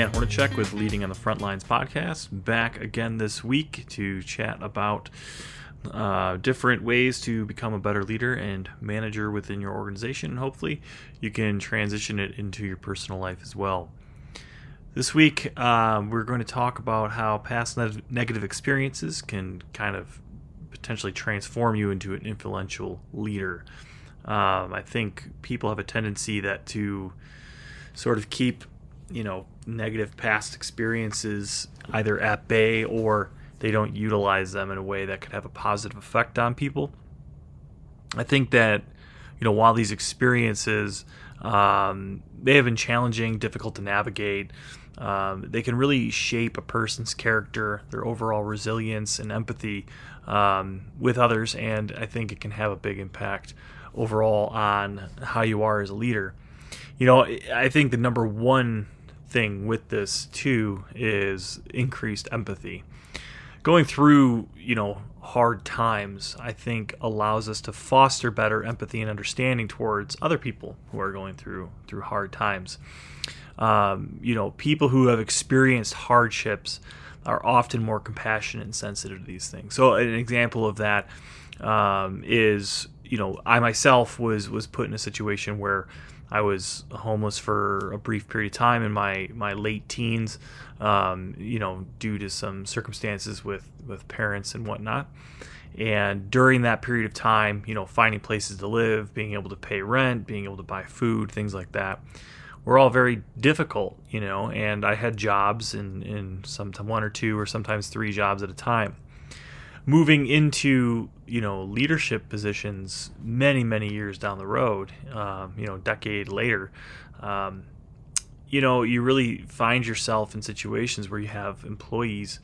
Dan Hornacek with Leading on the Front Lines podcast. Back again this week to chat about uh, different ways to become a better leader and manager within your organization. Hopefully, you can transition it into your personal life as well. This week, um, we're going to talk about how past ne- negative experiences can kind of potentially transform you into an influential leader. Um, I think people have a tendency that to sort of keep you know negative past experiences either at bay or they don't utilize them in a way that could have a positive effect on people. I think that you know while these experiences um, they have been challenging, difficult to navigate. Um, they can really shape a person's character, their overall resilience and empathy um, with others, and I think it can have a big impact overall on how you are as a leader. You know, I think the number one thing with this too is increased empathy. Going through, you know, hard times, I think allows us to foster better empathy and understanding towards other people who are going through through hard times. Um, you know, people who have experienced hardships are often more compassionate and sensitive to these things. So, an example of that um, is, you know, I myself was was put in a situation where I was homeless for a brief period of time in my, my late teens, um, you know, due to some circumstances with, with parents and whatnot. And during that period of time, you know, finding places to live, being able to pay rent, being able to buy food, things like that, were all very difficult, you know. And I had jobs in, in sometimes one or two or sometimes three jobs at a time moving into you know leadership positions many many years down the road um, you know decade later. Um, you know you really find yourself in situations where you have employees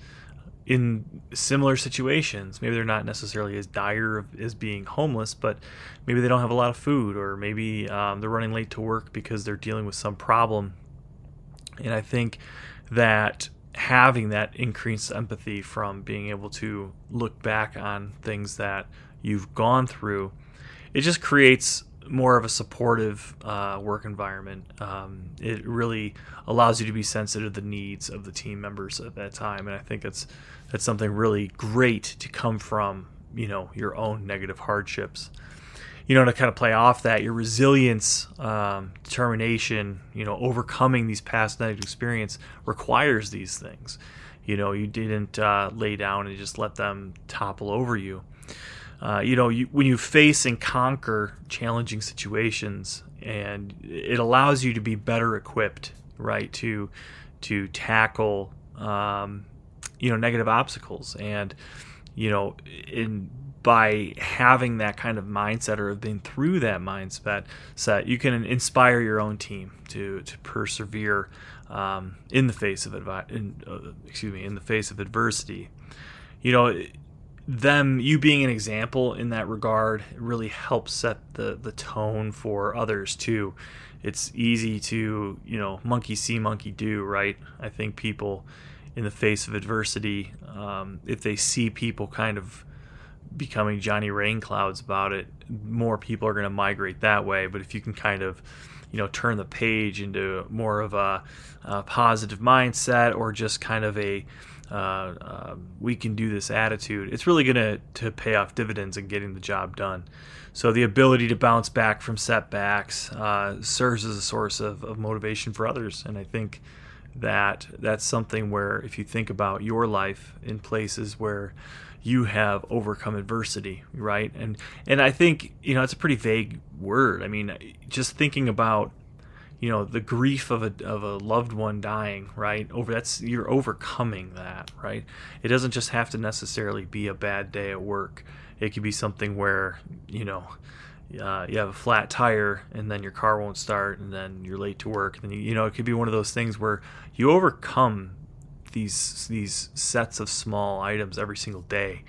in similar situations. Maybe they're not necessarily as dire as being homeless but maybe they don't have a lot of food or maybe um, they're running late to work because they're dealing with some problem. And i think that having that increased empathy from being able to look back on things that you've gone through, it just creates more of a supportive uh, work environment. Um, it really allows you to be sensitive to the needs of the team members at that time, and I think that's that's something really great to come from you know your own negative hardships you know, to kind of play off that, your resilience, um, determination, you know, overcoming these past negative experience requires these things. You know, you didn't uh, lay down and just let them topple over you. Uh, you know, you, when you face and conquer challenging situations, and it allows you to be better equipped, right, to to tackle, um, you know, negative obstacles, and you know, in by having that kind of mindset or being through that mindset set, you can inspire your own team to to persevere um, in the face of advi- in, uh, excuse me in the face of adversity. You know, them you being an example in that regard really helps set the the tone for others too. It's easy to you know monkey see monkey do right. I think people in the face of adversity, um, if they see people kind of becoming Johnny Rainclouds about it, more people are going to migrate that way. But if you can kind of, you know, turn the page into more of a, a positive mindset or just kind of a uh, uh, we can do this attitude, it's really going to pay off dividends in getting the job done. So the ability to bounce back from setbacks uh, serves as a source of, of motivation for others, and I think that that's something where if you think about your life in places where you have overcome adversity, right? And and I think you know it's a pretty vague word. I mean, just thinking about you know the grief of a of a loved one dying, right? Over that's you're overcoming that, right? It doesn't just have to necessarily be a bad day at work. It could be something where you know. Uh, you have a flat tire and then your car won't start and then you're late to work and you know it could be one of those things where you overcome these these sets of small items every single day.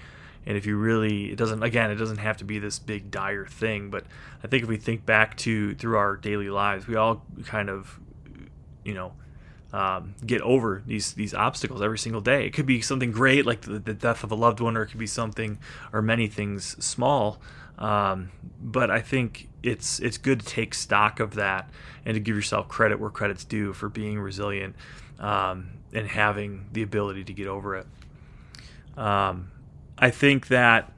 And if you really, it doesn't again, it doesn't have to be this big dire thing. But I think if we think back to through our daily lives, we all kind of, you know, um, get over these these obstacles every single day. It could be something great like the, the death of a loved one, or it could be something or many things small. Um, but I think it's it's good to take stock of that and to give yourself credit where credit's due for being resilient um, and having the ability to get over it. Um, I think that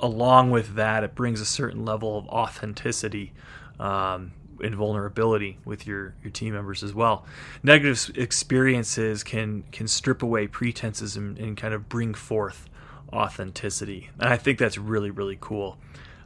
along with that, it brings a certain level of authenticity um, and vulnerability with your, your team members as well. Negative experiences can can strip away pretenses and, and kind of bring forth authenticity, and I think that's really really cool.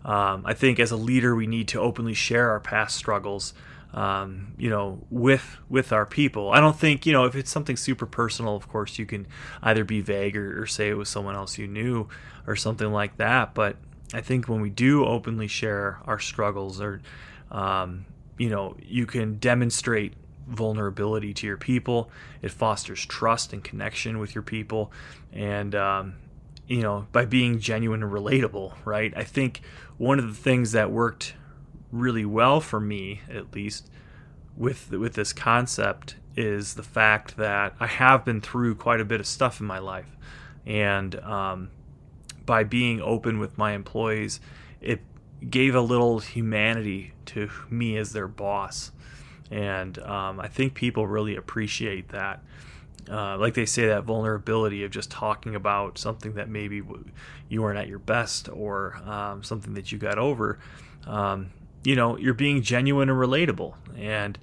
Um, I think as a leader, we need to openly share our past struggles. Um, you know, with with our people. I don't think you know if it's something super personal. Of course, you can either be vague or, or say it was someone else you knew or something like that. But I think when we do openly share our struggles, or um, you know, you can demonstrate vulnerability to your people. It fosters trust and connection with your people, and um, you know, by being genuine and relatable, right? I think one of the things that worked really well for me, at least, with with this concept is the fact that I have been through quite a bit of stuff in my life, and um, by being open with my employees, it gave a little humanity to me as their boss, and um, I think people really appreciate that. Uh, like they say, that vulnerability of just talking about something that maybe you weren't at your best or um, something that you got over. Um, you know, you're being genuine and relatable, and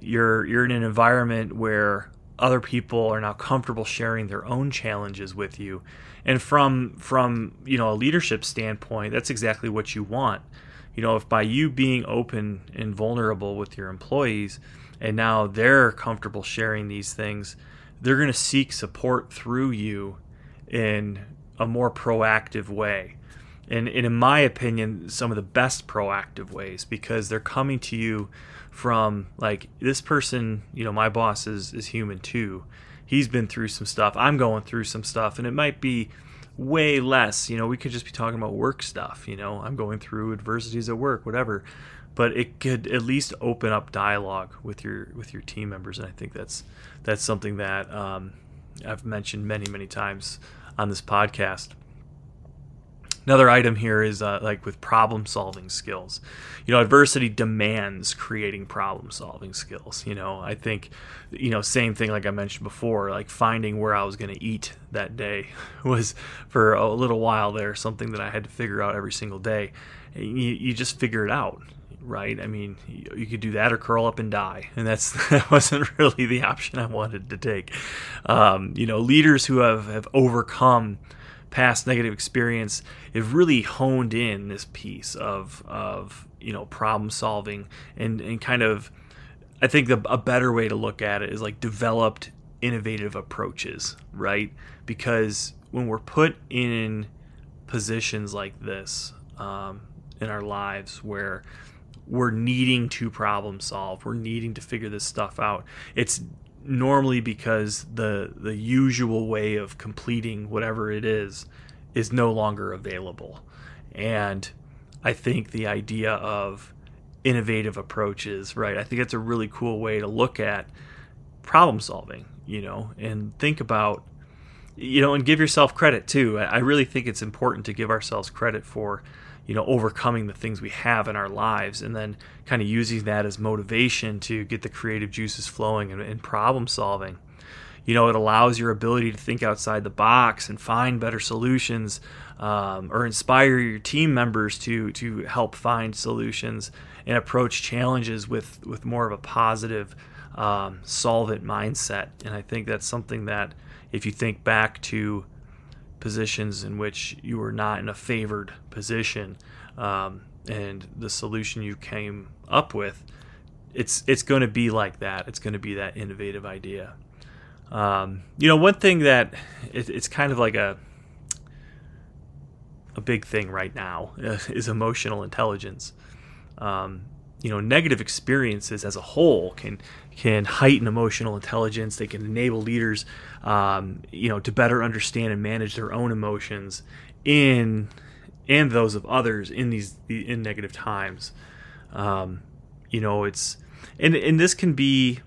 you're you're in an environment where other people are now comfortable sharing their own challenges with you and from from you know a leadership standpoint that's exactly what you want you know if by you being open and vulnerable with your employees and now they're comfortable sharing these things they're going to seek support through you in a more proactive way. And, and, in my opinion, some of the best proactive ways because they're coming to you from like this person, you know, my boss is, is human too. He's been through some stuff. I'm going through some stuff, and it might be way less. You know, we could just be talking about work stuff. You know, I'm going through adversities at work, whatever. But it could at least open up dialogue with your with your team members, and I think that's that's something that um, I've mentioned many many times on this podcast. Another item here is uh, like with problem solving skills. You know, adversity demands creating problem solving skills. You know, I think, you know, same thing like I mentioned before, like finding where I was going to eat that day was for a little while there something that I had to figure out every single day. You, you just figure it out right? I mean, you could do that or curl up and die, and that's that wasn't really the option I wanted to take. Um, you know, leaders who have have overcome past negative experience have really honed in this piece of of you know problem solving and and kind of. I think the, a better way to look at it is like developed innovative approaches, right? Because when we're put in positions like this um, in our lives where we're needing to problem solve. We're needing to figure this stuff out. It's normally because the the usual way of completing whatever it is is no longer available. And I think the idea of innovative approaches, right? I think it's a really cool way to look at problem solving, you know, and think about you know, and give yourself credit too. I really think it's important to give ourselves credit for you know overcoming the things we have in our lives and then kind of using that as motivation to get the creative juices flowing and, and problem solving. You know it allows your ability to think outside the box and find better solutions um, or inspire your team members to to help find solutions and approach challenges with with more of a positive um, solvent mindset. And i think that's something that if you think back to positions in which you were not in a favored position, um, and the solution you came up with, it's it's going to be like that. It's going to be that innovative idea. Um, you know, one thing that it, it's kind of like a a big thing right now is emotional intelligence. Um, you know, negative experiences as a whole can can heighten emotional intelligence. They can enable leaders, um, you know, to better understand and manage their own emotions in and those of others in these in negative times. Um, you know, it's and and this can be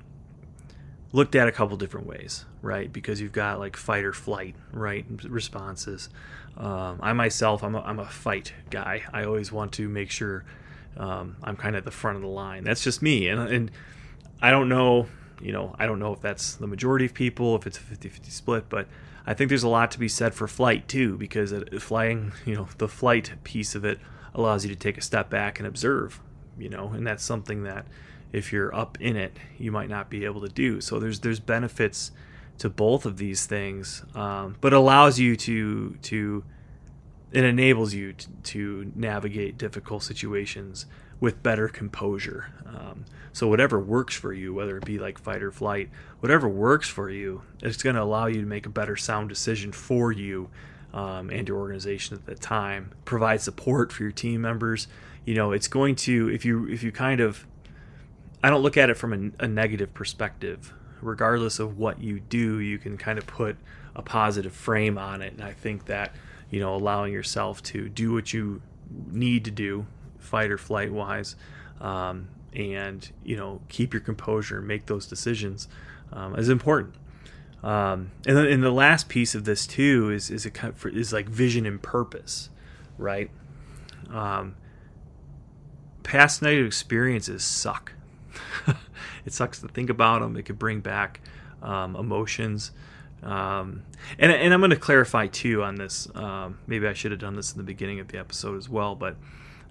looked at a couple different ways, right? Because you've got like fight or flight, right? Responses. Um, I myself, I'm a, I'm a fight guy. I always want to make sure um, I'm kind of at the front of the line. That's just me, and and I don't know, you know, I don't know if that's the majority of people, if it's a 50-50 split, but I think there's a lot to be said for flight too, because flying, you know, the flight piece of it allows you to take a step back and observe, you know, and that's something that if you're up in it, you might not be able to do. So there's there's benefits to both of these things, um, but allows you to to it enables you to, to navigate difficult situations with better composure. Um, so whatever works for you, whether it be like fight or flight, whatever works for you, it's going to allow you to make a better sound decision for you um, and your organization at the time. Provide support for your team members. You know, it's going to if you if you kind of I don't look at it from a, a negative perspective. Regardless of what you do, you can kind of put a positive frame on it, and I think that you know allowing yourself to do what you need to do, fight or flight wise, um, and you know keep your composure, make those decisions um, is important. Um, and then and the last piece of this too is is it is like vision and purpose, right? Um, past negative experiences suck it sucks to think about them. It could bring back um, emotions. Um, and, and I'm going to clarify too on this. Um, maybe I should have done this in the beginning of the episode as well, but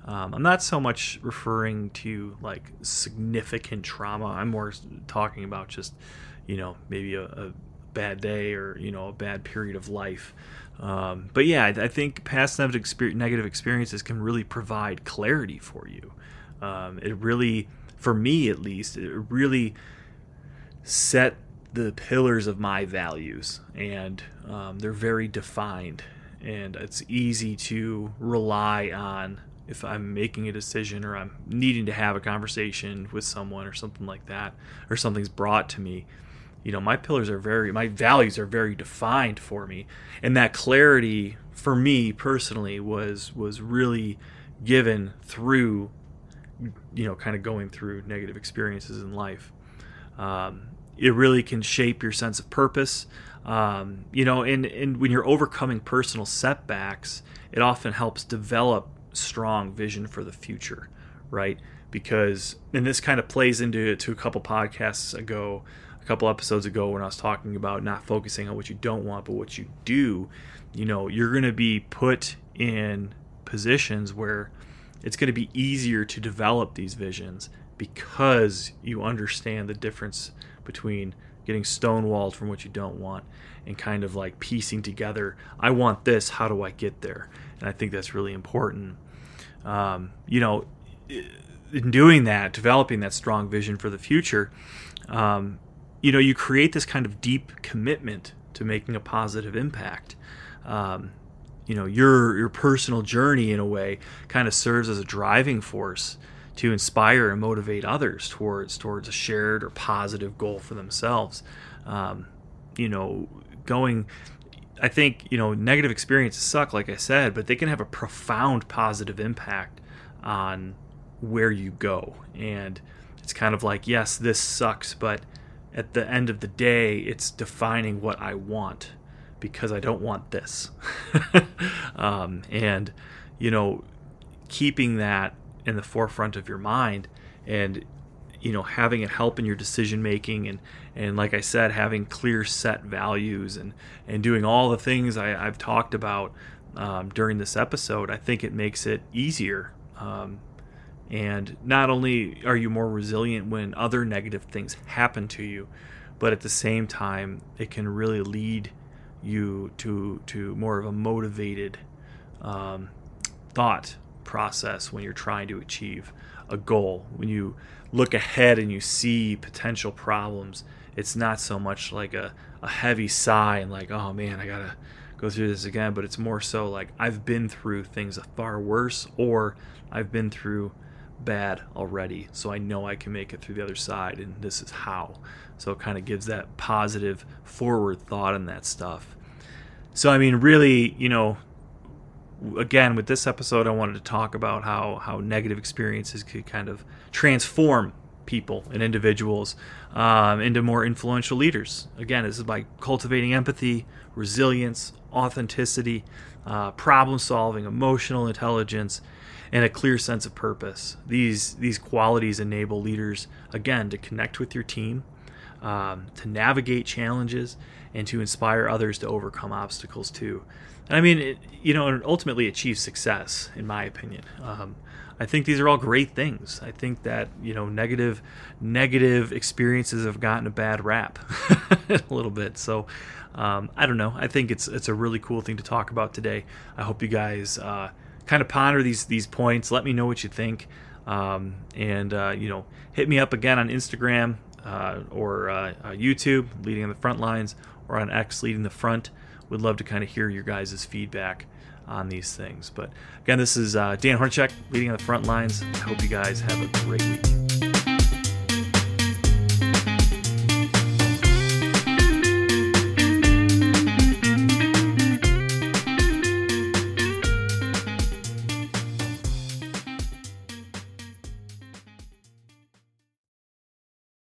um, I'm not so much referring to like significant trauma. I'm more talking about just, you know, maybe a, a bad day or you know a bad period of life. Um, but yeah, I, I, think past negative experiences can really provide clarity for you. Um, it really for me at least, it really set the pillars of my values, and um, they're very defined. And it's easy to rely on if I'm making a decision or I'm needing to have a conversation with someone or something like that, or something's brought to me. You know, my pillars are very, my values are very defined for me, and that clarity for me personally was was really given through you know, kind of going through negative experiences in life. Um, it really can shape your sense of purpose. Um, you know, and, and when you're overcoming personal setbacks, it often helps develop strong vision for the future, right? Because, and this kind of plays into to a couple podcasts ago, a couple episodes ago, when I was talking about not focusing on what you don't want, but what you do. You know, you're going to be put in positions where it's going to be easier to develop these visions because you understand the difference between getting stonewalled from what you don't want and kind of like piecing together i want this how do i get there? And i think that's really important. Um, you know in doing that developing that strong vision for the future um, you know you create this kind of deep commitment to making a positive impact. Um, you know your your personal journey in a way kind of serves as a driving force to inspire and motivate others towards towards a shared or positive goal for themselves. Um, you know, going. I think you know negative experiences suck, like I said, but they can have a profound positive impact on where you go. And it's kind of like, yes, this sucks, but at the end of the day, it's defining what I want because I don't want this. um, and, you know, keeping that in the forefront of your mind and, you know, having it help in your decision making and, and like I said, having clear set values and, and doing all the things I, have talked about um, during this episode, I think it makes it easier. Um, and not only are you more resilient when other negative things happen to you, but at the same time, it can really lead you to to more of a motivated um, thought process when you're trying to achieve a goal. When you look ahead and you see potential problems, it's not so much like a, a heavy sigh and like, oh man, I gotta go through this again, but it's more so like I've been through things far worse or I've been through bad already, so I know I can make it through the other side, and this is how. So it kind of gives that positive forward thought and that stuff. So I mean, really, you know, again with this episode, I wanted to talk about how how negative experiences could kind of transform people and individuals um, into more influential leaders. Again, this is by cultivating empathy, resilience, authenticity, uh, problem solving, emotional intelligence, and a clear sense of purpose. These these qualities enable leaders again to connect with your team, um, to navigate challenges, and to inspire others to overcome obstacles too. And I mean, it, you know, and ultimately achieve success, in my opinion. Um, I think these are all great things. I think that you know negative negative experiences have gotten a bad rap a little bit. So um, I don't know. I think it's it's a really cool thing to talk about today. I hope you guys uh, kind of ponder these these points. Let me know what you think, um, and uh, you know hit me up again on Instagram uh, or uh, uh, YouTube, leading on the front lines, or on X, leading the front. Would love to kind of hear your guys' feedback on these things. But again, this is uh, Dan Hornacek leading on the front lines. I hope you guys have a great week.